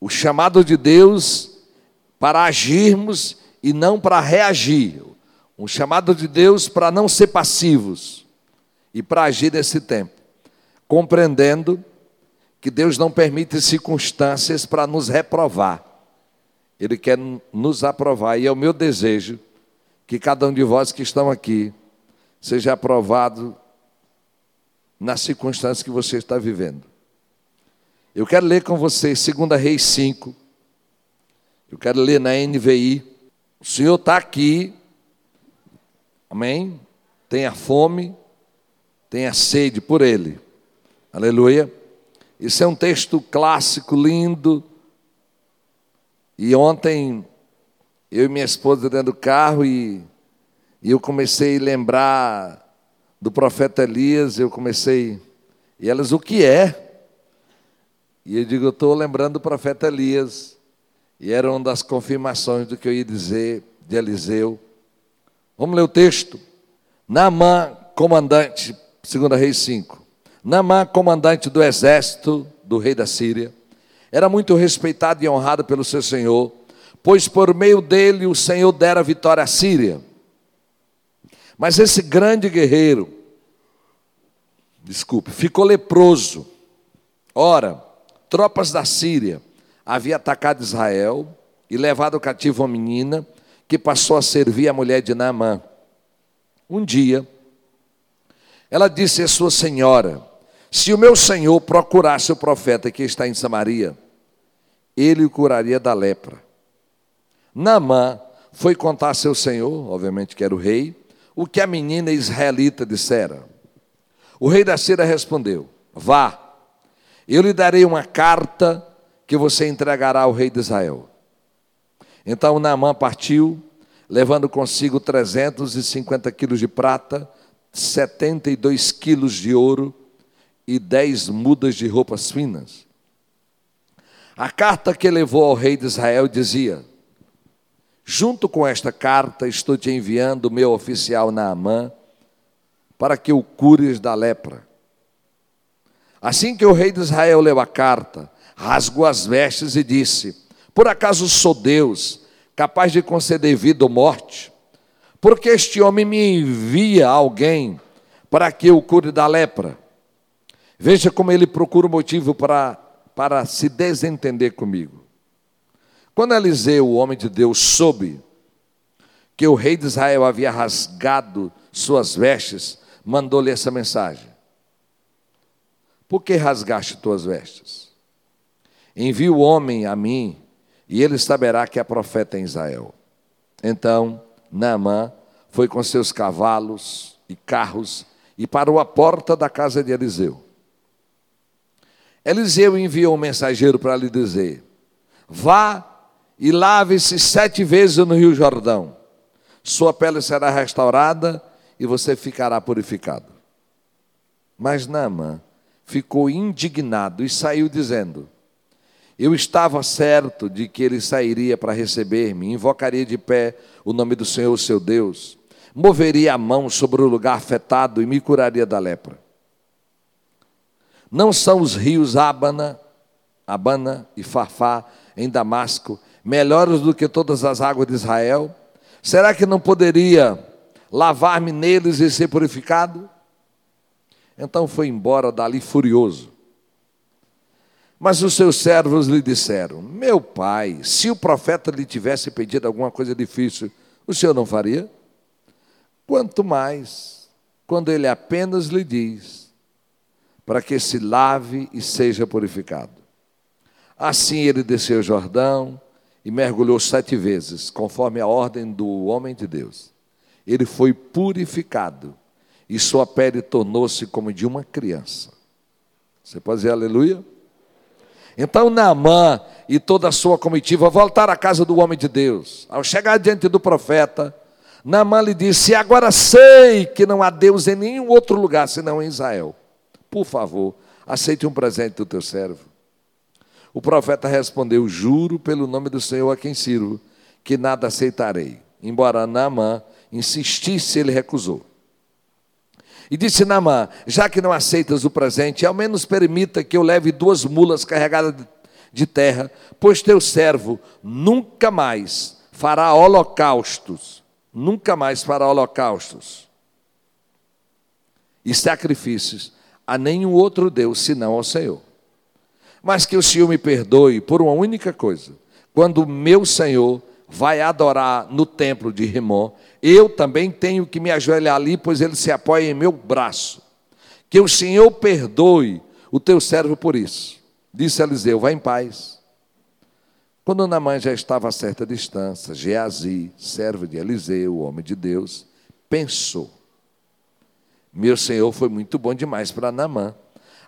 o chamado de Deus para agirmos e não para reagir. Um chamado de Deus para não ser passivos e para agir nesse tempo, compreendendo que Deus não permite circunstâncias para nos reprovar. Ele quer nos aprovar e é o meu desejo que cada um de vós que estão aqui seja aprovado nas circunstâncias que você está vivendo. Eu quero ler com vocês 2 Reis 5. Eu quero ler na NVI. O Senhor está aqui. Amém? Tenha fome, tenha sede por Ele. Aleluia. Isso é um texto clássico, lindo. E ontem, eu e minha esposa dentro do carro, e, e eu comecei a lembrar do profeta Elias, eu comecei. E elas, o que é? E eu digo, eu estou lembrando do profeta Elias. E era uma das confirmações do que eu ia dizer de Eliseu. Vamos ler o texto. Naamã, comandante, 2 Reis 5. Naamã, comandante do exército do rei da Síria, era muito respeitado e honrado pelo seu senhor, pois por meio dele o Senhor dera vitória à Síria. Mas esse grande guerreiro, desculpe, ficou leproso. Ora, tropas da Síria haviam atacado Israel e levado cativo uma menina que passou a servir a mulher de Naamã. Um dia, ela disse à sua senhora: Se o meu senhor procurasse o profeta que está em Samaria, ele o curaria da lepra. Naamã foi contar a seu senhor, obviamente que era o rei, o que a menina israelita dissera. O rei da Síria respondeu: Vá, eu lhe darei uma carta que você entregará ao rei de Israel. Então Naamã partiu, levando consigo 350 quilos de prata, 72 quilos de ouro e 10 mudas de roupas finas. A carta que levou ao rei de Israel dizia: Junto com esta carta estou te enviando meu oficial Naamã para que o cures da lepra. Assim que o rei de Israel leu a carta, rasgou as vestes e disse: Por acaso sou Deus, capaz de conceder vida ou morte? Porque este homem me envia alguém para que eu cure da lepra. Veja como ele procura o motivo para, para se desentender comigo. Quando Eliseu, o homem de Deus, soube que o rei de Israel havia rasgado suas vestes, mandou-lhe essa mensagem: por que rasgaste tuas vestes? Envia o homem a mim, e ele saberá que é profeta em Israel. Então, Naamã foi com seus cavalos e carros e parou à porta da casa de Eliseu. Eliseu enviou um mensageiro para lhe dizer: Vá e lave-se sete vezes no Rio Jordão. Sua pele será restaurada e você ficará purificado. Mas Naamã ficou indignado e saiu dizendo: Eu estava certo de que ele sairia para receber-me, invocaria de pé o nome do Senhor, seu Deus, moveria a mão sobre o lugar afetado e me curaria da lepra. Não são os rios Abana, Abana e Farfá em Damasco melhores do que todas as águas de Israel? Será que não poderia lavar-me neles e ser purificado? Então foi embora dali furioso. Mas os seus servos lhe disseram: Meu pai, se o profeta lhe tivesse pedido alguma coisa difícil, o senhor não faria? Quanto mais, quando ele apenas lhe diz, para que se lave e seja purificado. Assim ele desceu o Jordão e mergulhou sete vezes, conforme a ordem do homem de Deus. Ele foi purificado e sua pele tornou-se como de uma criança. Você pode dizer aleluia? Então Naamã e toda a sua comitiva voltaram à casa do homem de Deus. Ao chegar diante do profeta, Naamã lhe disse: Agora sei que não há Deus em nenhum outro lugar senão em Israel. Por favor, aceite um presente do teu servo. O profeta respondeu: Juro pelo nome do Senhor a quem sirvo, que nada aceitarei. Embora Naamã insistisse, ele recusou. E disse Namã: Já que não aceitas o presente, ao menos permita que eu leve duas mulas carregadas de terra, pois teu servo nunca mais fará holocaustos, nunca mais fará holocaustos e sacrifícios a nenhum outro Deus senão ao Senhor. Mas que o Senhor me perdoe por uma única coisa: quando meu Senhor vai adorar no templo de Rimon, eu também tenho que me ajoelhar ali, pois ele se apoia em meu braço. Que o Senhor perdoe o teu servo por isso. Disse Eliseu: Vá em paz. Quando Namã já estava a certa distância, Geazi, servo de Eliseu, homem de Deus, pensou: Meu senhor foi muito bom demais para Namã.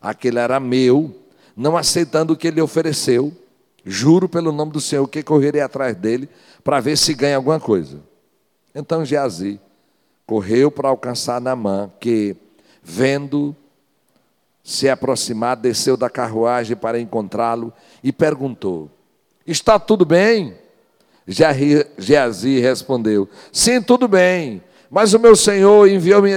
Aquele era meu, não aceitando o que ele ofereceu. Juro pelo nome do Senhor que correrei atrás dele para ver se ganha alguma coisa. Então Geazi correu para alcançar Namã, que, vendo se aproximar, desceu da carruagem para encontrá-lo e perguntou: Está tudo bem? Geazi respondeu: Sim, tudo bem. Mas o meu Senhor enviou-me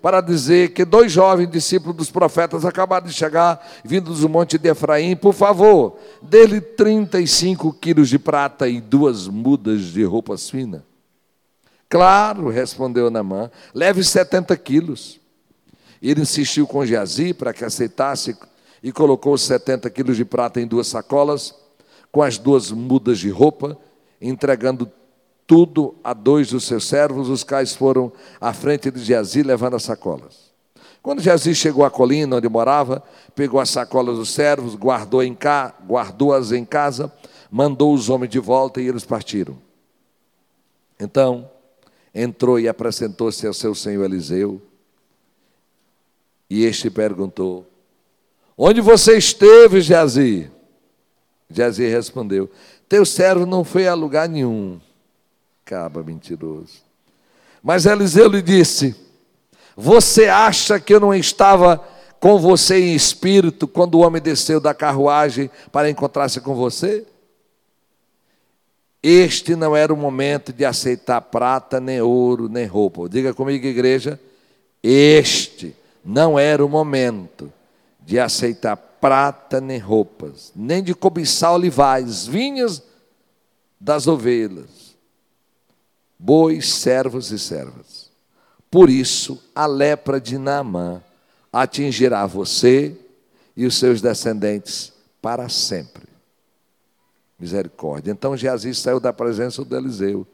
para dizer que dois jovens discípulos dos profetas acabaram de chegar, vindos do monte de Efraim. Por favor, dê-lhe 35 quilos de prata e duas mudas de roupas finas. Claro, respondeu Namã, leve 70 quilos. Ele insistiu com Geazi para que aceitasse e colocou 70 quilos de prata em duas sacolas, com as duas mudas de roupa, entregando tudo a dois dos seus servos, os quais foram à frente de Geazi levando as sacolas. Quando Geazi chegou à colina onde morava, pegou as sacolas dos servos, guardou em ca... guardou-as em casa, mandou os homens de volta e eles partiram. Então, entrou e apresentou-se ao seu senhor Eliseu. E este perguntou: Onde você esteve, Geazi? Geazi respondeu: Teu servo não foi a lugar nenhum. Caba mentiroso. Mas Eliseu lhe disse: Você acha que eu não estava com você em espírito quando o homem desceu da carruagem para encontrar-se com você? Este não era o momento de aceitar prata, nem ouro, nem roupa. Diga comigo, igreja. Este não era o momento de aceitar prata nem roupas, nem de cobiçar olivais, vinhas das ovelhas, bois, servos e servas. Por isso, a lepra de Naamã atingirá você e os seus descendentes para sempre. Misericórdia. Então Geazi saiu da presença do Eliseu,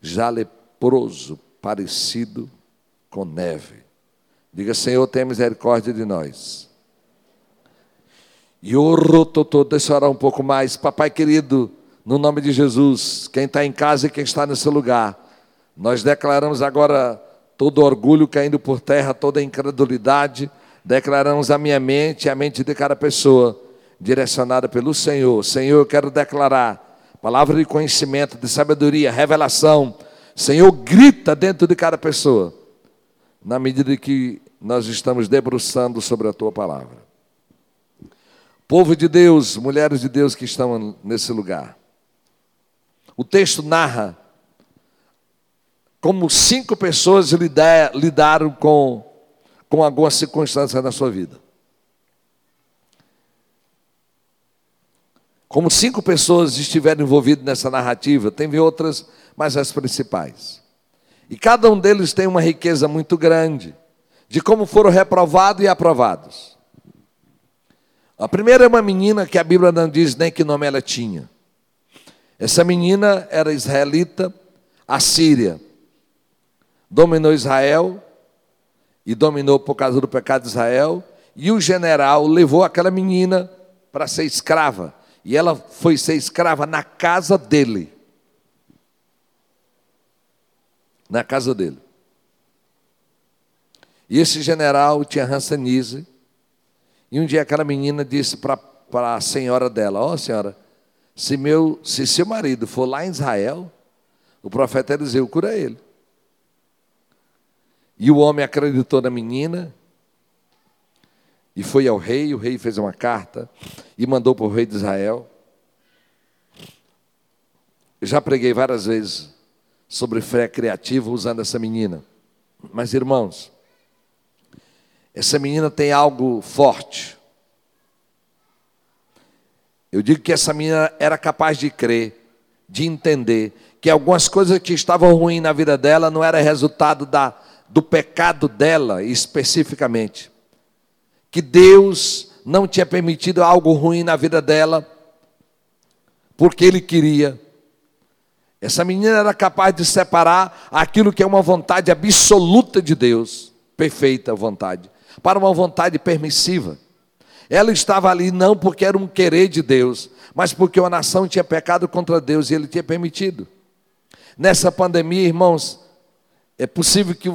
já leproso, parecido com neve. Diga, Senhor, tenha misericórdia de nós. E o rototô, deixa eu orar um pouco mais. Papai querido, no nome de Jesus, quem está em casa e quem está nesse lugar, nós declaramos agora todo orgulho caindo por terra, toda incredulidade, declaramos a minha mente, a mente de cada pessoa, direcionada pelo Senhor. Senhor, eu quero declarar palavra de conhecimento, de sabedoria, revelação. Senhor, grita dentro de cada pessoa, na medida que nós estamos debruçando sobre a tua palavra. Povo de Deus, mulheres de Deus que estão nesse lugar. O texto narra como cinco pessoas lidaram com, com algumas circunstâncias na sua vida. Como cinco pessoas estiveram envolvidas nessa narrativa, tem outras, mas as principais. E cada um deles tem uma riqueza muito grande de como foram reprovados e aprovados. A primeira é uma menina que a Bíblia não diz nem que nome ela tinha. Essa menina era israelita, assíria. Dominou Israel e dominou por causa do pecado de Israel. E o general levou aquela menina para ser escrava. E ela foi ser escrava na casa dele. Na casa dele. E esse general tinha rançanize. E um dia aquela menina disse para a senhora dela: Ó oh, senhora, se, meu, se seu marido for lá em Israel, o profeta Eliseu cura ele. E o homem acreditou na menina e foi ao rei. O rei fez uma carta e mandou para o rei de Israel. Eu já preguei várias vezes sobre fé criativa usando essa menina. Mas, irmãos, essa menina tem algo forte. Eu digo que essa menina era capaz de crer, de entender que algumas coisas que estavam ruins na vida dela não era resultado da, do pecado dela especificamente. Que Deus não tinha permitido algo ruim na vida dela, porque Ele queria. Essa menina era capaz de separar aquilo que é uma vontade absoluta de Deus, perfeita vontade, para uma vontade permissiva. Ela estava ali não porque era um querer de Deus, mas porque uma nação tinha pecado contra Deus e ele tinha permitido. Nessa pandemia, irmãos, é possível que,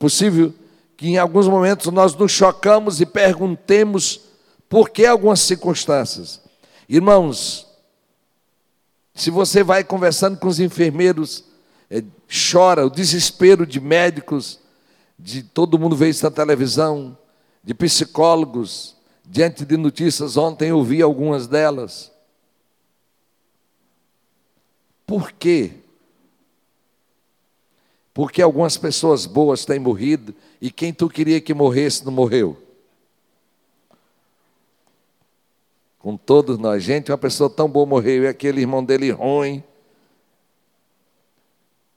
possível que em alguns momentos nós nos chocamos e perguntemos por que algumas circunstâncias. Irmãos, se você vai conversando com os enfermeiros, é, chora o desespero de médicos, de todo mundo vê isso na televisão, de psicólogos, diante de notícias, ontem eu vi algumas delas. Por quê? Porque algumas pessoas boas têm morrido e quem tu queria que morresse não morreu. Com todos nós, gente, uma pessoa tão boa morreu e aquele irmão dele ruim.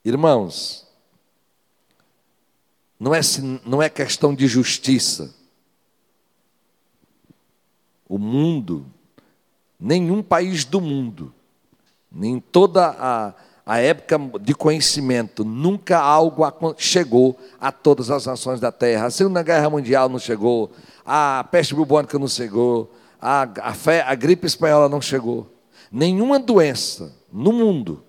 Irmãos, não é, não é questão de justiça. O mundo, nenhum país do mundo, nem toda a, a época de conhecimento, nunca algo chegou a todas as nações da terra. A Segunda Guerra Mundial não chegou, a peste bubônica não chegou, a, a, a gripe espanhola não chegou. Nenhuma doença no mundo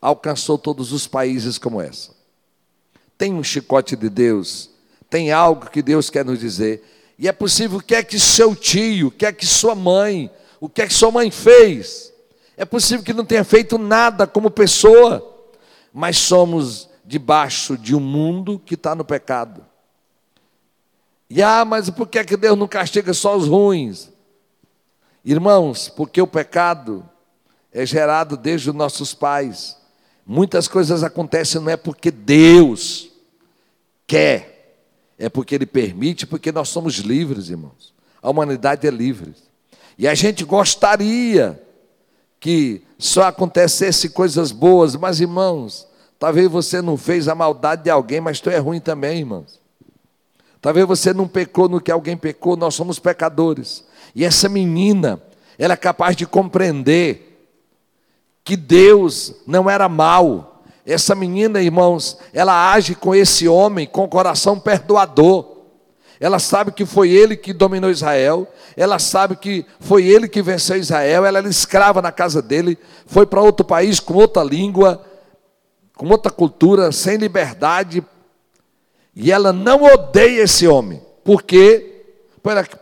alcançou todos os países como essa. Tem um chicote de Deus, tem algo que Deus quer nos dizer. E é possível, o que é que seu tio, o que é que sua mãe, o que é que sua mãe fez? É possível que não tenha feito nada como pessoa, mas somos debaixo de um mundo que está no pecado. E ah, mas por que, é que Deus não castiga só os ruins? Irmãos, porque o pecado é gerado desde os nossos pais. Muitas coisas acontecem não é porque Deus quer, é porque Ele permite, porque nós somos livres, irmãos. A humanidade é livre. E a gente gostaria que só acontecesse coisas boas, mas irmãos, talvez você não fez a maldade de alguém, mas tu é ruim também, irmãos. Talvez você não pecou no que alguém pecou, nós somos pecadores. E essa menina, ela é capaz de compreender que Deus não era mal, essa menina, irmãos, ela age com esse homem com coração perdoador. Ela sabe que foi ele que dominou Israel, ela sabe que foi ele que venceu Israel, ela era escrava na casa dele, foi para outro país com outra língua, com outra cultura, sem liberdade, e ela não odeia esse homem. Por quê?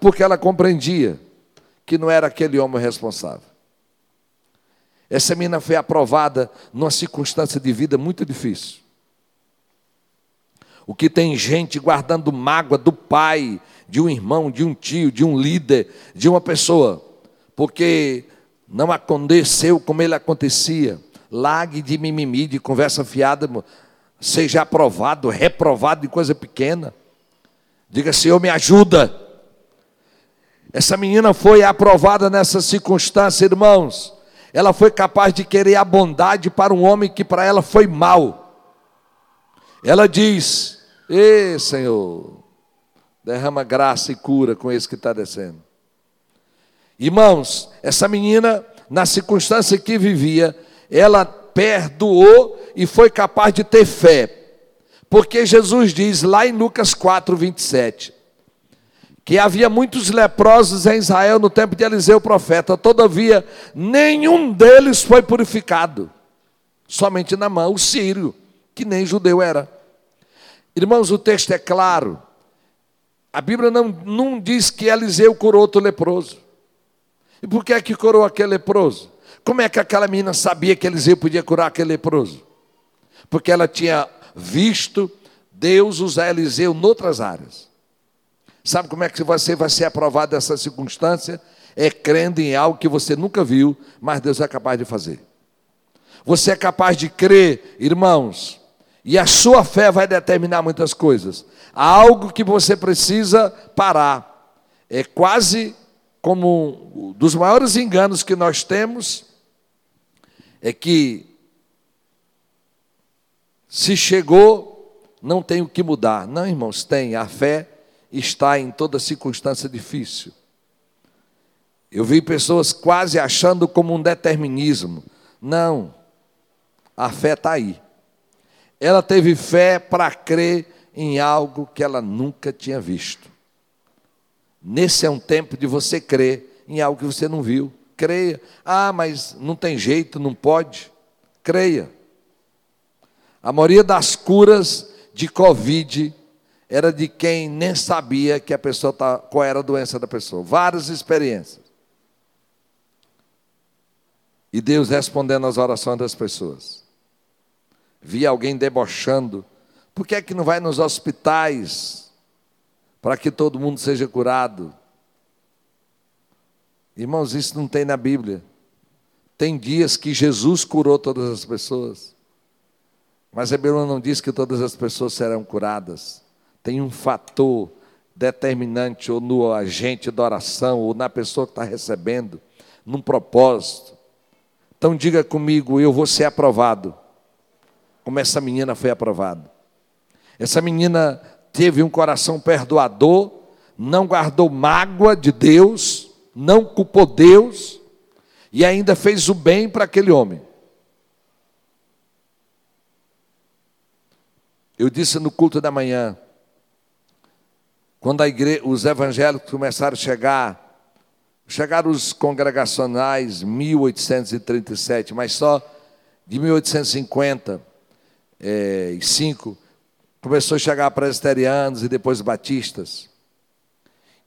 Porque ela compreendia que não era aquele homem responsável. Essa menina foi aprovada numa circunstância de vida muito difícil. O que tem gente guardando mágoa do pai, de um irmão, de um tio, de um líder, de uma pessoa, porque não aconteceu como ele acontecia. Lague de mimimi, de conversa fiada, seja aprovado, reprovado de coisa pequena. Diga, Senhor, me ajuda. Essa menina foi aprovada nessa circunstância, irmãos ela foi capaz de querer a bondade para um homem que para ela foi mal. Ela diz: Ê Senhor, derrama graça e cura com esse que está descendo. Irmãos, essa menina, na circunstância que vivia, ela perdoou e foi capaz de ter fé. Porque Jesus diz lá em Lucas 4, 27, que havia muitos leprosos em Israel no tempo de Eliseu profeta, todavia nenhum deles foi purificado, somente na mão o sírio, que nem judeu era. Irmãos, o texto é claro, a Bíblia não, não diz que Eliseu curou outro leproso. E por que é que curou aquele leproso? Como é que aquela menina sabia que Eliseu podia curar aquele leproso? Porque ela tinha visto Deus usar Eliseu noutras áreas. Sabe como é que você vai ser aprovado dessa circunstância? É crendo em algo que você nunca viu, mas Deus é capaz de fazer. Você é capaz de crer, irmãos, e a sua fé vai determinar muitas coisas. Há algo que você precisa parar. É quase como um dos maiores enganos que nós temos é que se chegou, não tem o que mudar. Não, irmãos, tem. A fé está em toda circunstância difícil. Eu vi pessoas quase achando como um determinismo. Não, a fé está aí. Ela teve fé para crer em algo que ela nunca tinha visto. Nesse é um tempo de você crer em algo que você não viu. Creia. Ah, mas não tem jeito, não pode. Creia. A maioria das curas de Covid era de quem nem sabia que a pessoa tá, qual era a doença da pessoa. Várias experiências. E Deus respondendo às orações das pessoas. Vi alguém debochando. Por que é que não vai nos hospitais para que todo mundo seja curado? Irmãos, isso não tem na Bíblia. Tem dias que Jesus curou todas as pessoas. Mas a não diz que todas as pessoas serão curadas. Tem um fator determinante ou no agente da oração, ou na pessoa que está recebendo, num propósito. Então diga comigo, eu vou ser aprovado. Como essa menina foi aprovada. Essa menina teve um coração perdoador, não guardou mágoa de Deus, não culpou Deus e ainda fez o bem para aquele homem. Eu disse no culto da manhã, quando os evangélicos começaram a chegar, chegaram os congregacionais 1837, mas só de 1850 é, e cinco começou a chegar presbiterianos e depois batistas.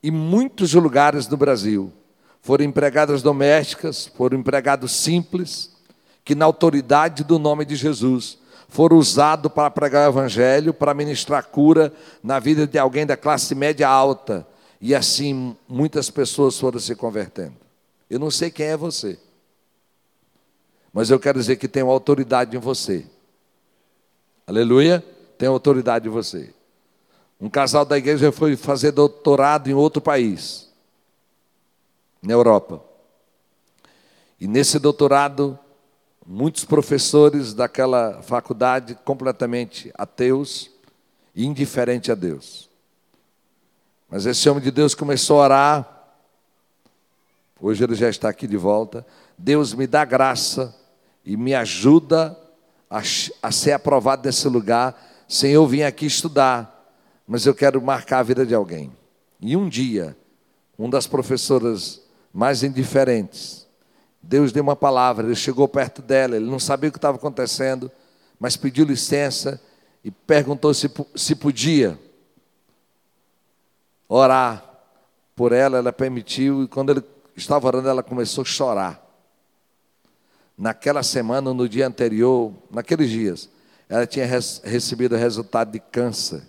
E muitos lugares do Brasil foram empregadas domésticas, foram empregados simples, que na autoridade do nome de Jesus foram usados para pregar o evangelho, para ministrar cura na vida de alguém da classe média alta. E assim muitas pessoas foram se convertendo. Eu não sei quem é você, mas eu quero dizer que tem autoridade em você. Aleluia? Tem autoridade em você. Um casal da igreja foi fazer doutorado em outro país, na Europa. E nesse doutorado, muitos professores daquela faculdade completamente ateus e indiferentes a Deus. Mas esse homem de Deus começou a orar. Hoje ele já está aqui de volta. Deus me dá graça e me ajuda a, a ser aprovado nesse lugar. Sem eu vim aqui estudar, mas eu quero marcar a vida de alguém. E um dia, uma das professoras mais indiferentes, Deus deu uma palavra, ele chegou perto dela, ele não sabia o que estava acontecendo, mas pediu licença e perguntou se, se podia orar por ela, ela permitiu, e quando ele estava orando, ela começou a chorar. Naquela semana, no dia anterior, naqueles dias, ela tinha recebido o resultado de câncer.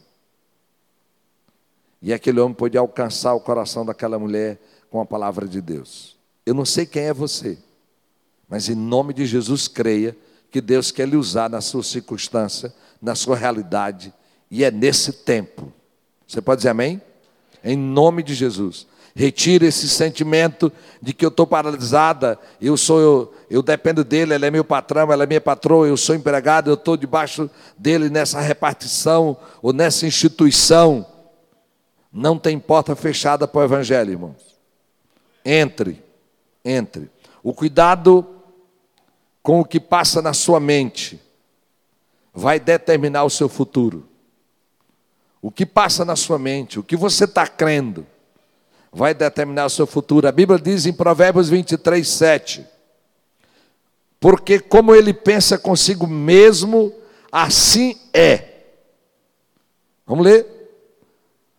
E aquele homem pôde alcançar o coração daquela mulher com a palavra de Deus. Eu não sei quem é você. Mas em nome de Jesus, creia que Deus quer lhe usar na sua circunstância, na sua realidade, e é nesse tempo. Você pode dizer amém? Em nome de Jesus. Retire esse sentimento de que eu estou paralisada, eu sou eu, eu dependo dele, ele é meu patrão, ela é minha patroa, eu sou empregado, eu estou debaixo dele nessa repartição ou nessa instituição. Não tem porta fechada para o evangelho, irmãos. Entre, entre. O cuidado com o que passa na sua mente vai determinar o seu futuro. O que passa na sua mente, o que você está crendo, vai determinar o seu futuro. A Bíblia diz em Provérbios 23, 7: Porque como ele pensa consigo mesmo, assim é. Vamos ler?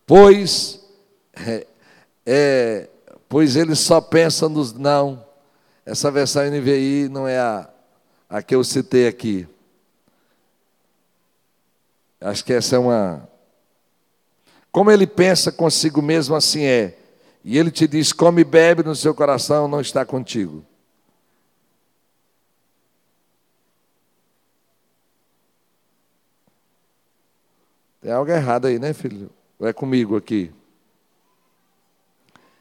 Pois, é, é, pois ele só pensa nos não. Essa versão NVI não é a, a que eu citei aqui. Acho que essa é uma. Como ele pensa consigo mesmo, assim é. E ele te diz: come e bebe no seu coração, não está contigo. Tem algo errado aí, né, filho? Ou é comigo aqui?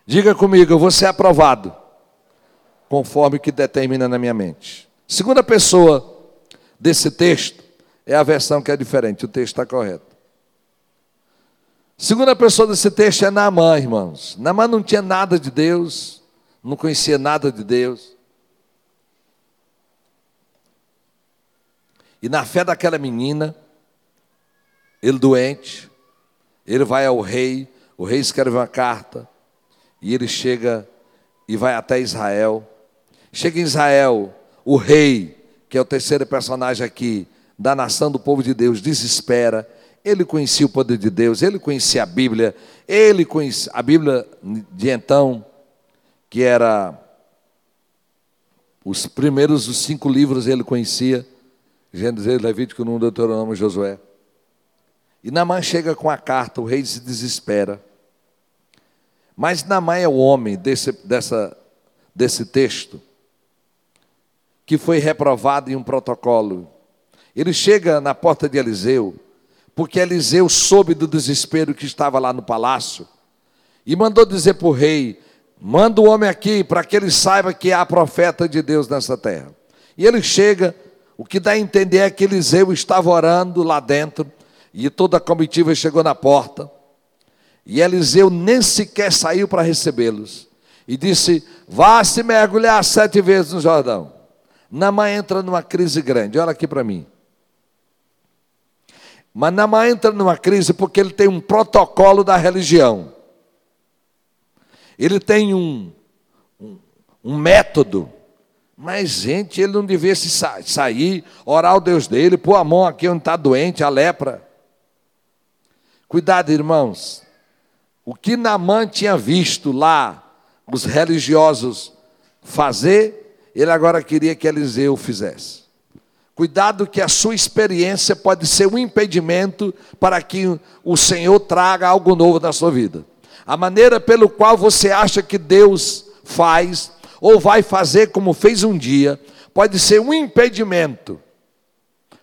Diga comigo, eu vou ser aprovado, conforme o que determina na minha mente. Segunda pessoa desse texto é a versão que é diferente, o texto está correto. Segunda pessoa desse texto é Naamã, irmãos. Naamã não tinha nada de Deus, não conhecia nada de Deus. E na fé daquela menina, ele doente, ele vai ao rei, o rei escreve uma carta, e ele chega e vai até Israel. Chega em Israel, o rei, que é o terceiro personagem aqui, da nação do povo de Deus, desespera. Ele conhecia o poder de Deus, ele conhecia a Bíblia, ele conhecia a Bíblia de então, que era os primeiros os cinco livros ele conhecia. Gênesis, Levítico, Número, Deuteronômio, Josué. E Namã chega com a carta, o rei se desespera. Mas Namã é o homem desse, dessa, desse texto que foi reprovado em um protocolo. Ele chega na porta de Eliseu, porque Eliseu soube do desespero que estava lá no palácio, e mandou dizer para o rei: manda o homem aqui para que ele saiba que há profeta de Deus nessa terra. E ele chega, o que dá a entender é que Eliseu estava orando lá dentro, e toda a comitiva chegou na porta. E Eliseu nem sequer saiu para recebê-los. E disse: Vá se mergulhar sete vezes no Jordão. Namã entra numa crise grande, olha aqui para mim. Mas Namã entra numa crise porque ele tem um protocolo da religião. Ele tem um, um, um método mas, gente, ele não devia se sa sair, orar ao Deus dele, pôr a mão aqui onde está doente, a lepra. Cuidado, irmãos. O que Namã tinha visto lá, os religiosos fazer, ele agora queria que Eliseu fizesse. Cuidado que a sua experiência pode ser um impedimento para que o Senhor traga algo novo na sua vida. A maneira pelo qual você acha que Deus faz, ou vai fazer como fez um dia, pode ser um impedimento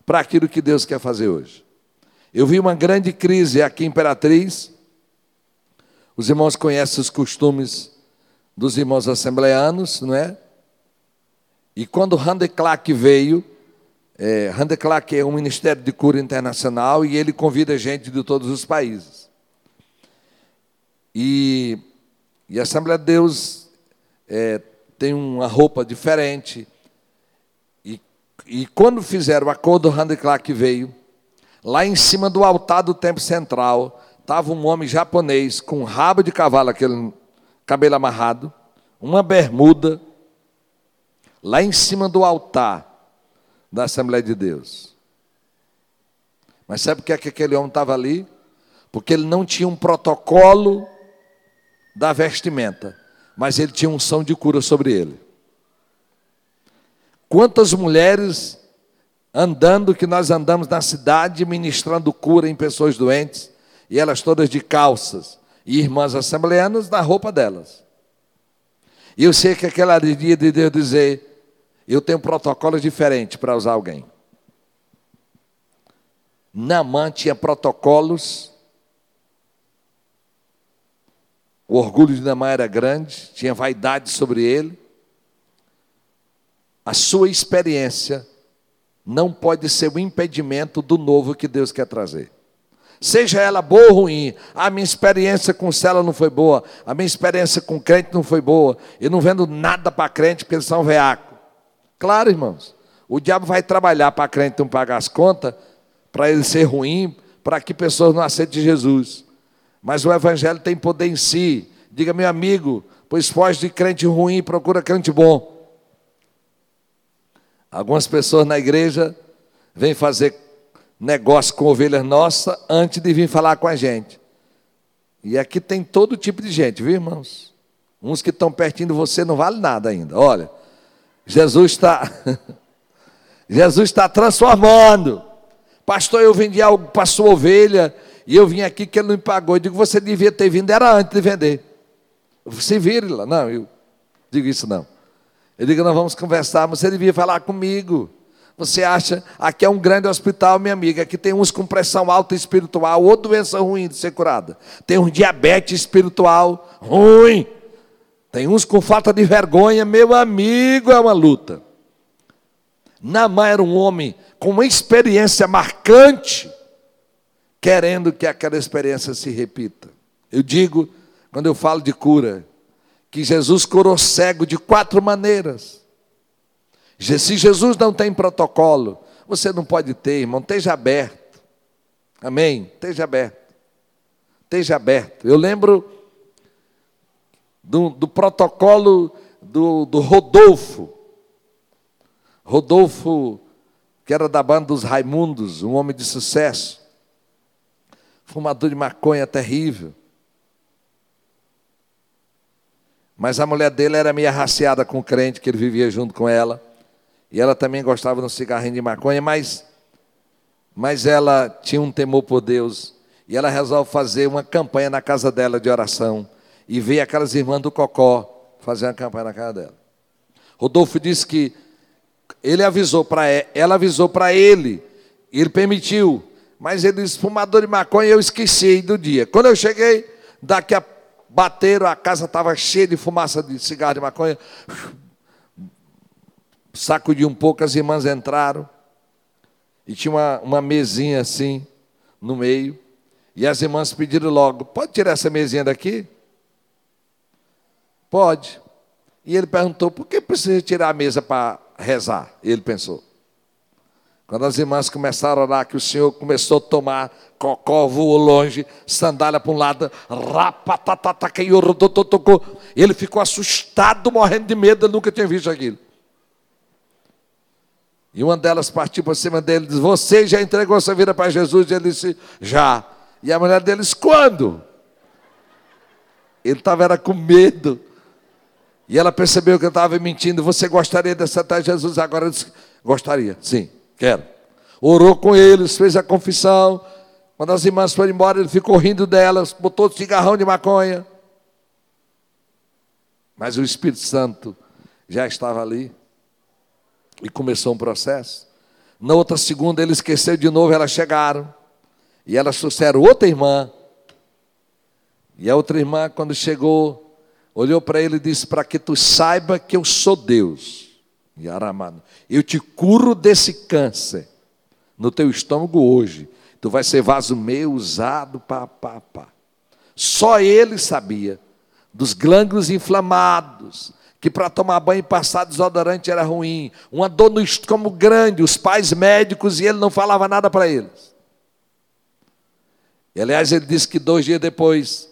para aquilo que Deus quer fazer hoje. Eu vi uma grande crise aqui em Imperatriz. Os irmãos conhecem os costumes dos irmãos assembleanos, não é? E quando Randy Clark veio, é, Clark é um ministério de cura internacional e ele convida gente de todos os países. E, e a Assembleia de Deus é, tem uma roupa diferente. E, e quando fizeram o acordo, Randy Clark veio. Lá em cima do altar do templo central, estava um homem japonês com um rabo de cavalo, aquele cabelo amarrado, uma bermuda, lá em cima do altar da Assembleia de Deus. Mas sabe por que, é que aquele homem estava ali? Porque ele não tinha um protocolo da vestimenta mas ele tinha unção de cura sobre ele. Quantas mulheres andando que nós andamos na cidade ministrando cura em pessoas doentes, e elas todas de calças, e irmãs assembleanas na roupa delas. E eu sei que aquela dia de Deus dizer, eu tenho um protocolo diferente para usar alguém. Namã tinha protocolos O orgulho de Namã era grande, tinha vaidade sobre ele. A sua experiência não pode ser o impedimento do novo que Deus quer trazer. Seja ela boa ou ruim, a minha experiência com cela não foi boa, a minha experiência com crente não foi boa, eu não vendo nada para crente porque eles são veacos. Claro, irmãos, o diabo vai trabalhar para crente não pagar as contas, para ele ser ruim, para que pessoas não aceitem Jesus. Mas o Evangelho tem poder em si. Diga, meu amigo, pois foge de crente ruim e procura crente bom. Algumas pessoas na igreja vêm fazer negócio com ovelhas nossas antes de vir falar com a gente. E aqui tem todo tipo de gente, viu, irmãos? Uns que estão pertinho de você não vale nada ainda. Olha, Jesus está Jesus está transformando. Pastor, eu vendi algo para sua ovelha e eu vim aqui que ele não me pagou. Eu digo, você devia ter vindo, era antes de vender. Se vire lá. Não, eu digo isso não. Eu digo, nós vamos conversar, você devia falar comigo. Você acha, aqui é um grande hospital, minha amiga, aqui tem uns com pressão alta espiritual, ou doença ruim de ser curada. Tem um diabetes espiritual ruim. Tem uns com falta de vergonha, meu amigo, é uma luta. Namã era um homem com uma experiência marcante, querendo que aquela experiência se repita. Eu digo, quando eu falo de cura, que Jesus curou cego de quatro maneiras. Se Jesus não tem protocolo, você não pode ter, irmão, esteja aberto. Amém? Esteja aberto. Esteja aberto. Eu lembro do, do protocolo do, do Rodolfo. Rodolfo, que era da banda dos Raimundos, um homem de sucesso, fumador de maconha terrível. Mas a mulher dele era meio raciada com o crente, que ele vivia junto com ela. E ela também gostava de um cigarrinho de maconha, mas, mas ela tinha um temor por Deus. E ela resolve fazer uma campanha na casa dela de oração. E veio aquelas irmãs do Cocó fazer uma campanha na casa dela. Rodolfo disse que ele avisou para ela, avisou para ele, e ele permitiu. Mas ele disse, fumador de maconha, eu esqueci do dia. Quando eu cheguei, daqui a bateram, a casa estava cheia de fumaça de cigarro de maconha. Sacudiu um pouco, as irmãs entraram. E tinha uma, uma mesinha assim, no meio. E as irmãs pediram logo: pode tirar essa mesinha daqui? Pode. E ele perguntou: por que precisa tirar a mesa para rezar? Ele pensou. Quando as irmãs começaram a orar, que o Senhor começou a tomar, cocó voou longe, sandália para um lado, ele ficou assustado, morrendo de medo, nunca tinha visto aquilo. E uma delas partiu para cima dele e Você já entregou sua vida para Jesus? E ele disse: Já. E a mulher dele disse: Quando? Ele estava com medo. E ela percebeu que eu estava mentindo. Você gostaria de aceitar Jesus agora? Disse: Gostaria, sim. Quero. Orou com eles, fez a confissão. Quando as irmãs foram embora, ele ficou rindo delas, botou cigarrão de maconha. Mas o Espírito Santo já estava ali e começou um processo. Na outra segunda, ele esqueceu de novo, elas chegaram. E elas trouxeram outra irmã. E a outra irmã, quando chegou, olhou para ele e disse: Para que tu saiba que eu sou Deus. Yaramano. Eu te curo desse câncer no teu estômago hoje. Tu vai ser vaso meio usado, pá, pá, pá. Só ele sabia dos glândulos inflamados, que para tomar banho e passar desodorante era ruim, uma dor no estômago grande, os pais médicos e ele não falava nada para eles. E, aliás, ele disse que dois dias depois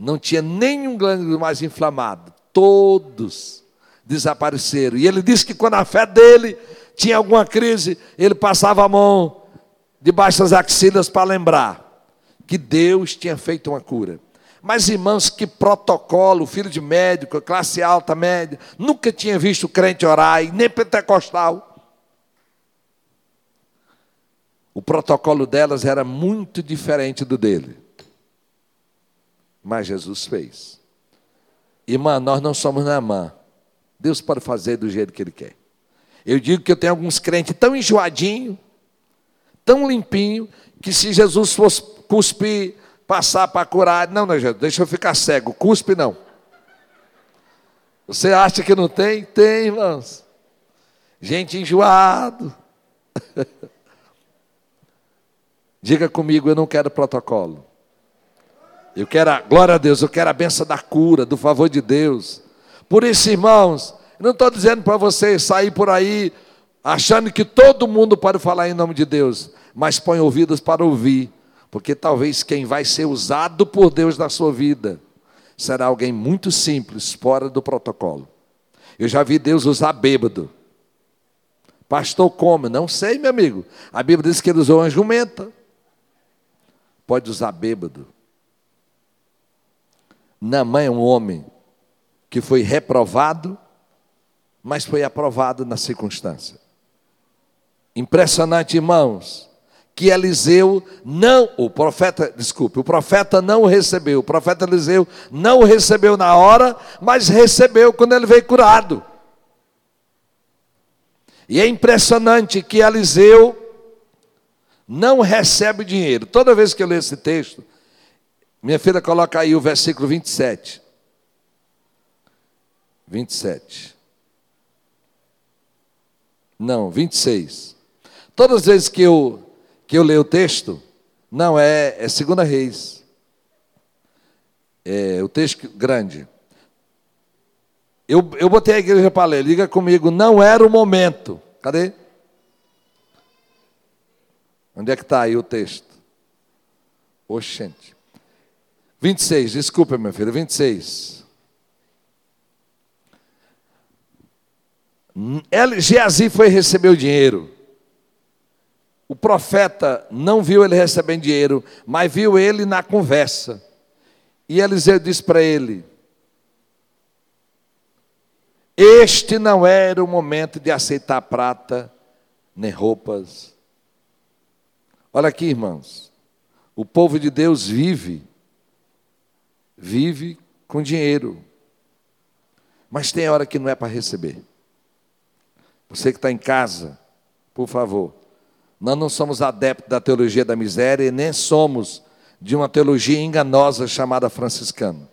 não tinha nenhum glândula mais inflamado, todos desapareceram. E ele disse que quando a fé dele tinha alguma crise, ele passava a mão debaixo das axilas para lembrar que Deus tinha feito uma cura. Mas irmãos, que protocolo, filho de médico, classe alta, média, nunca tinha visto crente orar, e nem pentecostal. O protocolo delas era muito diferente do dele. Mas Jesus fez. Irmã, nós não somos Naamã. Deus pode fazer do jeito que Ele quer. Eu digo que eu tenho alguns crentes tão enjoadinho, tão limpinho, que se Jesus fosse cuspir, passar para curar, não, não, Jesus, deixa eu ficar cego, cuspe não. Você acha que não tem? Tem, irmãos. Gente enjoado. Diga comigo, eu não quero protocolo. Eu quero, a, glória a Deus, eu quero a benção da cura, do favor de Deus. Por isso, irmãos, não estou dizendo para você sair por aí achando que todo mundo pode falar em nome de Deus, mas põe ouvidos para ouvir, porque talvez quem vai ser usado por Deus na sua vida será alguém muito simples, fora do protocolo. Eu já vi Deus usar bêbado. Pastor, como? Não sei, meu amigo. A Bíblia diz que ele usou uma jumenta. Pode usar bêbado. Namã é um homem que foi reprovado, mas foi aprovado na circunstância. Impressionante, irmãos, que Eliseu não, o profeta, desculpe, o profeta não o recebeu, o profeta Eliseu não o recebeu na hora, mas recebeu quando ele veio curado. E é impressionante que Eliseu não recebe dinheiro. Toda vez que eu leio esse texto, minha filha coloca aí o versículo 27. 27. Não, 26. Todas as vezes que eu, que eu leio o texto, não, é, é segunda reis. É o texto grande. Eu, eu botei a igreja para ler, liga comigo, não era o momento. Cadê? Onde é que está aí o texto? Oxente. 26, desculpa, meu filho, 26. Geazi foi receber o dinheiro. O profeta não viu ele recebendo dinheiro, mas viu ele na conversa. E Eliseu disse para ele: Este não era o momento de aceitar prata nem roupas. Olha aqui, irmãos. O povo de Deus vive, vive com dinheiro. Mas tem hora que não é para receber. Você que está em casa, por favor, nós não somos adeptos da teologia da miséria e nem somos de uma teologia enganosa chamada franciscana.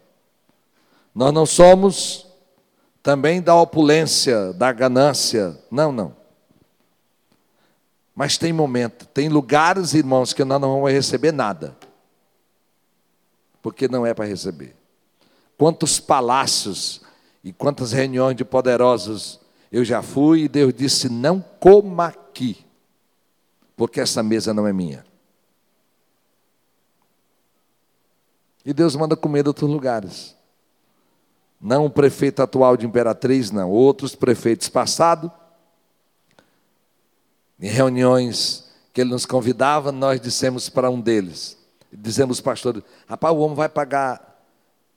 Nós não somos também da opulência, da ganância. Não, não. Mas tem momento, tem lugares, irmãos, que nós não vamos receber nada. Porque não é para receber. Quantos palácios e quantas reuniões de poderosos eu já fui e Deus disse: não coma aqui porque essa mesa não é minha. E Deus manda comer de outros lugares. Não o prefeito atual de Imperatriz, não. Outros prefeitos passados. Em reuniões que ele nos convidava, nós dissemos para um deles, dizemos pastor, rapaz, o homem vai pagar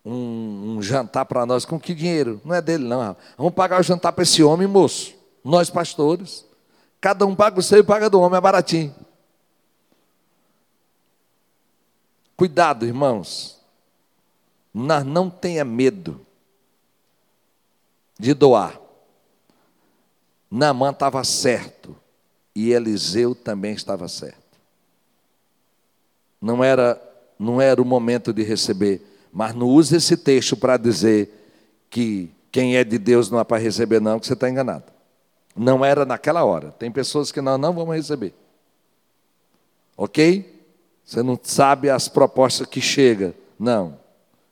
um, um jantar para nós, com que dinheiro? Não é dele não, vamos pagar o jantar para esse homem, moço, nós pastores. Cada um paga o seu e paga do homem, é baratinho. Cuidado, irmãos. Não, não tenha medo de doar. Naamã estava certo e Eliseu também estava certo. Não era, não era o momento de receber, mas não use esse texto para dizer que quem é de Deus não é para receber, não, que você está enganado. Não era naquela hora. Tem pessoas que nós não vamos receber. Ok? Você não sabe as propostas que chega. Não.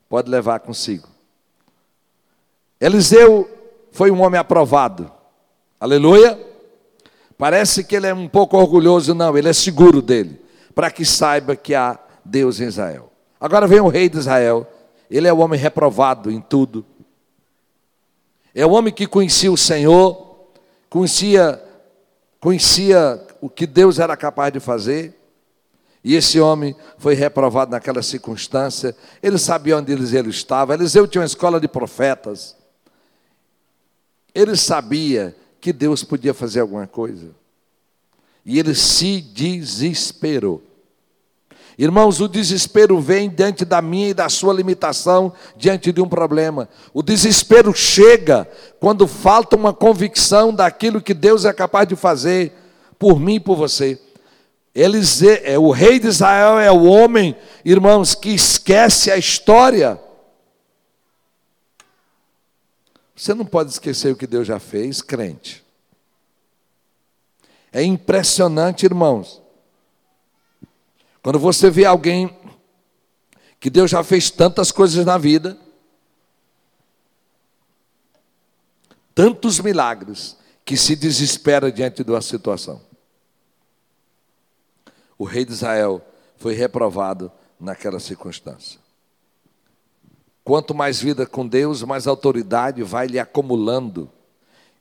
Pode levar consigo. Eliseu foi um homem aprovado. Aleluia. Parece que ele é um pouco orgulhoso, não, ele é seguro dele, para que saiba que há Deus em Israel. Agora vem o rei de Israel, ele é o homem reprovado em tudo. É o homem que conhecia o Senhor, conhecia, conhecia o que Deus era capaz de fazer, e esse homem foi reprovado naquela circunstância, ele sabia onde Eliseu estava, Eliseu tinha uma escola de profetas, ele sabia que Deus podia fazer alguma coisa, e ele se desesperou. Irmãos, o desespero vem diante da minha e da sua limitação, diante de um problema. O desespero chega quando falta uma convicção daquilo que Deus é capaz de fazer por mim e por você. Eliseu, é, o rei de Israel é o homem, irmãos, que esquece a história. Você não pode esquecer o que Deus já fez, crente. É impressionante, irmãos. Quando você vê alguém que Deus já fez tantas coisas na vida, tantos milagres, que se desespera diante de uma situação. O rei de Israel foi reprovado naquela circunstância. Quanto mais vida com Deus, mais autoridade vai lhe acumulando.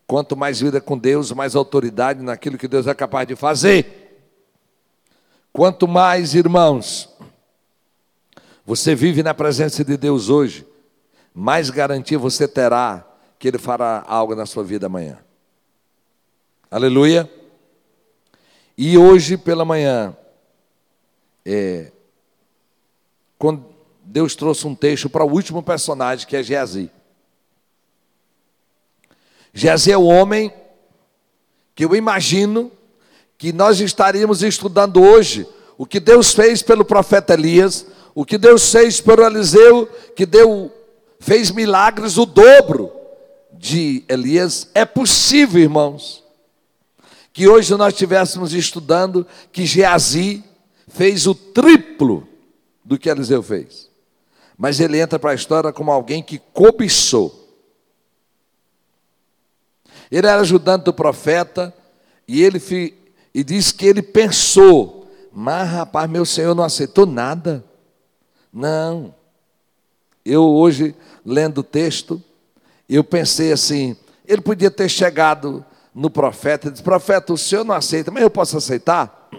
Quanto mais vida com Deus, mais autoridade naquilo que Deus é capaz de fazer. Quanto mais, irmãos, você vive na presença de Deus hoje, mais garantia você terá que Ele fará algo na sua vida amanhã. Aleluia. E hoje pela manhã, é, quando Deus trouxe um texto para o último personagem, que é Geazi. Geazi é o homem que eu imagino que nós estaríamos estudando hoje o que Deus fez pelo profeta Elias, o que Deus fez pelo Eliseu, que deu, fez milagres o dobro de Elias, é possível, irmãos, que hoje nós estivéssemos estudando que Geazi fez o triplo do que Eliseu fez. Mas ele entra para a história como alguém que cobiçou. Ele era ajudante do profeta e ele e diz que ele pensou, mas rapaz, meu senhor não aceitou nada. Não. Eu hoje, lendo o texto, eu pensei assim, ele podia ter chegado no profeta e disse, profeta, o senhor não aceita, mas eu posso aceitar?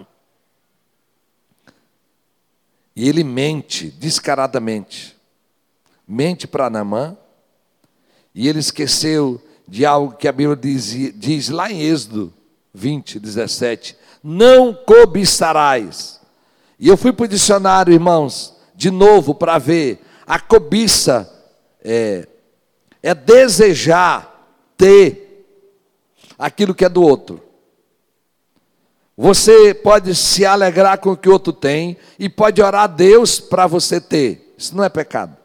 E ele mente descaradamente. Mente para Namã. E ele esqueceu de algo que a Bíblia diz, diz lá em Êxodo 20, 17. Não cobiçarás. E eu fui para o dicionário, irmãos, de novo para ver. A cobiça é, é desejar ter aquilo que é do outro. Você pode se alegrar com o que o outro tem e pode orar a Deus para você ter. Isso não é pecado.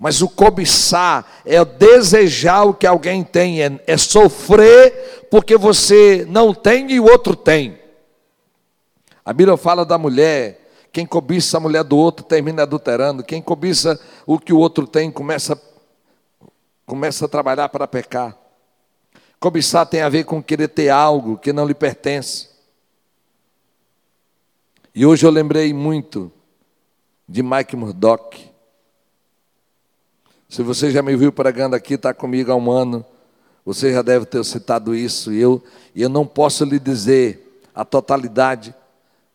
Mas o cobiçar é desejar o que alguém tem, é, é sofrer porque você não tem e o outro tem. A Bíblia fala da mulher, quem cobiça a mulher do outro termina adulterando, quem cobiça o que o outro tem começa, começa a trabalhar para pecar. Cobiçar tem a ver com querer ter algo que não lhe pertence. E hoje eu lembrei muito de Mike Murdock. Se você já me viu pregando aqui, está comigo há um ano, você já deve ter citado isso. E eu, eu não posso lhe dizer a totalidade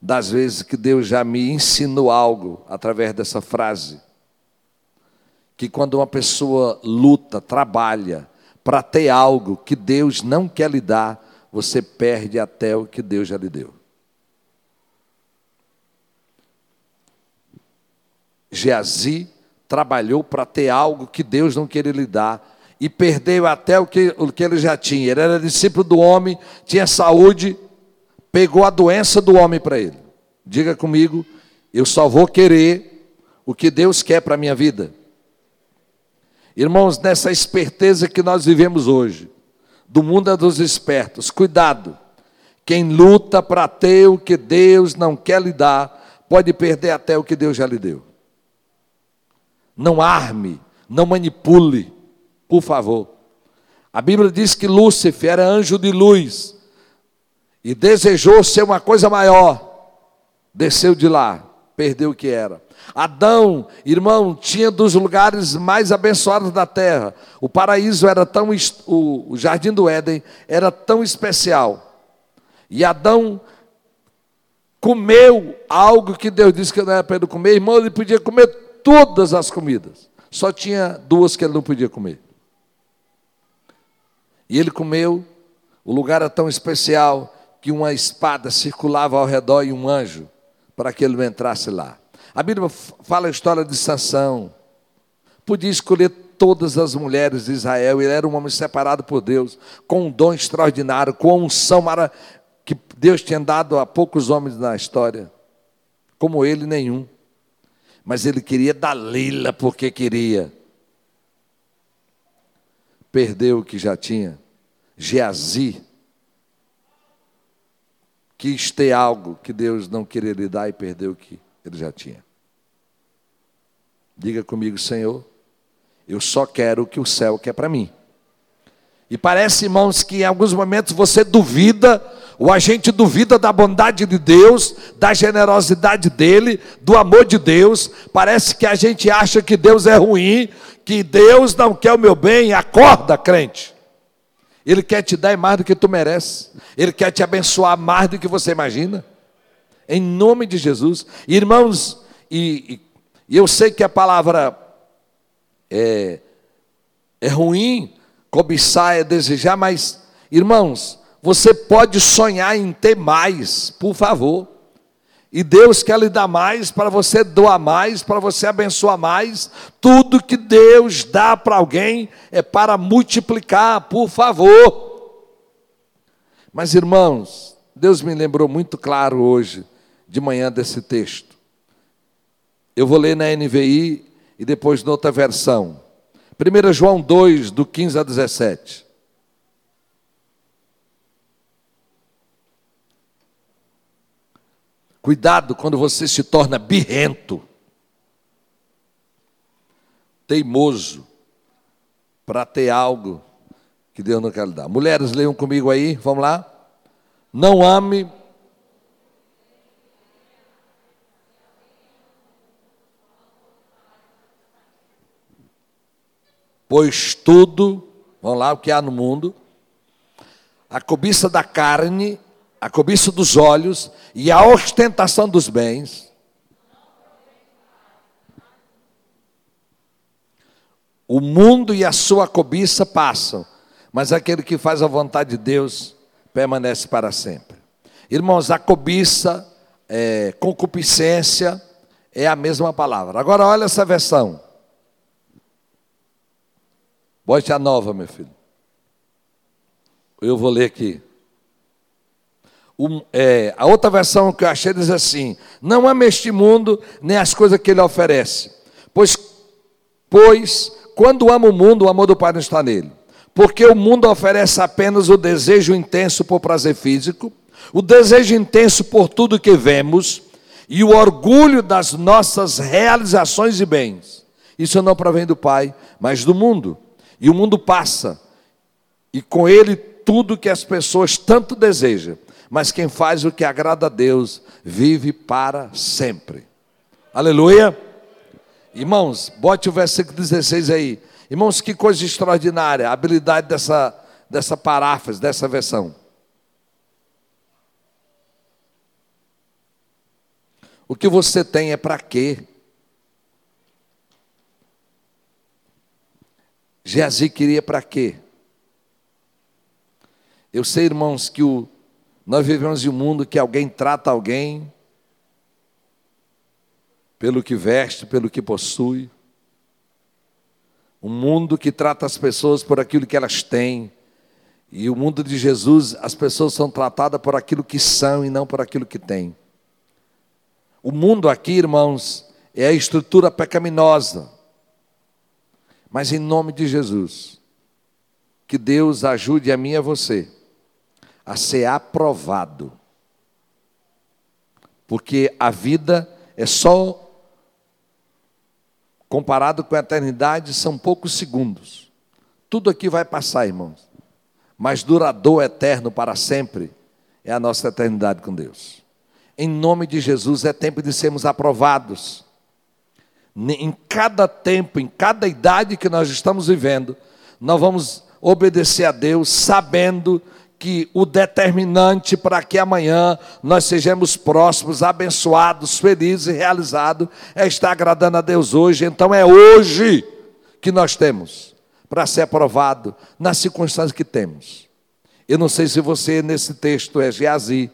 das vezes que Deus já me ensinou algo através dessa frase. Que quando uma pessoa luta, trabalha para ter algo que Deus não quer lhe dar, você perde até o que Deus já lhe deu. Geazi trabalhou para ter algo que Deus não queria lhe dar e perdeu até o que, o que ele já tinha. Ele era discípulo do homem, tinha saúde, pegou a doença do homem para ele. Diga comigo, eu só vou querer o que Deus quer para a minha vida. Irmãos, nessa esperteza que nós vivemos hoje, do mundo é dos espertos, cuidado. Quem luta para ter o que Deus não quer lhe dar, pode perder até o que Deus já lhe deu. Não arme, não manipule, por favor. A Bíblia diz que Lúcifer era anjo de luz e desejou ser uma coisa maior. Desceu de lá, perdeu o que era. Adão, irmão, tinha dos lugares mais abençoados da terra. O paraíso era tão o jardim do Éden era tão especial. E Adão comeu algo que Deus disse que não era para ele comer. Irmão, ele podia comer todas as comidas. Só tinha duas que ele não podia comer. E ele comeu, o lugar era tão especial que uma espada circulava ao redor e um anjo para que ele não entrasse lá. A Bíblia fala a história de Sansão. Podia escolher todas as mulheres de Israel, ele era um homem separado por Deus, com um dom extraordinário, com a unção que Deus tinha dado a poucos homens na história, como ele nenhum mas ele queria Dalila porque queria. Perdeu o que já tinha. Geazi quis ter algo que Deus não queria lhe dar e perdeu o que ele já tinha. Diga comigo, Senhor, eu só quero o que o céu quer para mim. E parece, irmãos, que em alguns momentos você duvida, ou a gente duvida da bondade de Deus, da generosidade dele, do amor de Deus. Parece que a gente acha que Deus é ruim, que Deus não quer o meu bem. Acorda, crente. Ele quer te dar mais do que tu mereces. Ele quer te abençoar mais do que você imagina. Em nome de Jesus. Irmãos, e, e eu sei que a palavra é, é ruim, Cobiçar é desejar, mas, irmãos, você pode sonhar em ter mais, por favor. E Deus quer lhe dar mais, para você doar mais, para você abençoar mais. Tudo que Deus dá para alguém é para multiplicar, por favor. Mas, irmãos, Deus me lembrou muito claro hoje, de manhã, desse texto. Eu vou ler na NVI e depois noutra versão. 1 João 2, do 15 a 17. Cuidado quando você se torna birrento, teimoso, para ter algo que Deus não quer lhe dar. Mulheres, leiam comigo aí, vamos lá. Não ame pois tudo, vamos lá, o que há no mundo, a cobiça da carne, a cobiça dos olhos e a ostentação dos bens. O mundo e a sua cobiça passam, mas aquele que faz a vontade de Deus permanece para sempre. Irmãos, a cobiça, é, concupiscência, é a mesma palavra. Agora, olha essa versão. Bote a nova, meu filho. Eu vou ler aqui. Um, é, a outra versão que eu achei diz assim: Não ame este mundo, nem as coisas que ele oferece. Pois, pois quando ama o mundo, o amor do Pai não está nele. Porque o mundo oferece apenas o desejo intenso por prazer físico, o desejo intenso por tudo que vemos e o orgulho das nossas realizações e bens. Isso não provém do Pai, mas do mundo. E o mundo passa, e com ele tudo que as pessoas tanto desejam, mas quem faz o que agrada a Deus vive para sempre. Aleluia. Irmãos, bote o versículo 16 aí. Irmãos, que coisa extraordinária a habilidade dessa, dessa paráfrase, dessa versão. O que você tem é para quê? Geazi queria para quê? Eu sei, irmãos, que o, nós vivemos em um mundo que alguém trata alguém pelo que veste, pelo que possui. Um mundo que trata as pessoas por aquilo que elas têm. E o mundo de Jesus, as pessoas são tratadas por aquilo que são e não por aquilo que têm. O mundo aqui, irmãos, é a estrutura pecaminosa. Mas em nome de Jesus, que Deus ajude a mim e a você a ser aprovado. Porque a vida é só comparado com a eternidade são poucos segundos. Tudo aqui vai passar, irmãos. Mas duradouro eterno para sempre é a nossa eternidade com Deus. Em nome de Jesus é tempo de sermos aprovados em cada tempo, em cada idade que nós estamos vivendo, nós vamos obedecer a Deus sabendo que o determinante para que amanhã nós sejamos próximos, abençoados, felizes e realizados é estar agradando a Deus hoje. Então é hoje que nós temos para ser aprovado nas circunstâncias que temos. Eu não sei se você nesse texto é Geazi,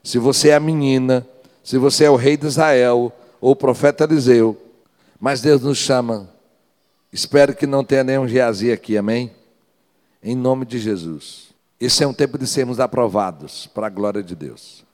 se você é a menina, se você é o rei de Israel ou o profeta Eliseu. Mas Deus nos chama. Espero que não tenha nenhum Geazi aqui, amém? Em nome de Jesus. Esse é um tempo de sermos aprovados para a glória de Deus.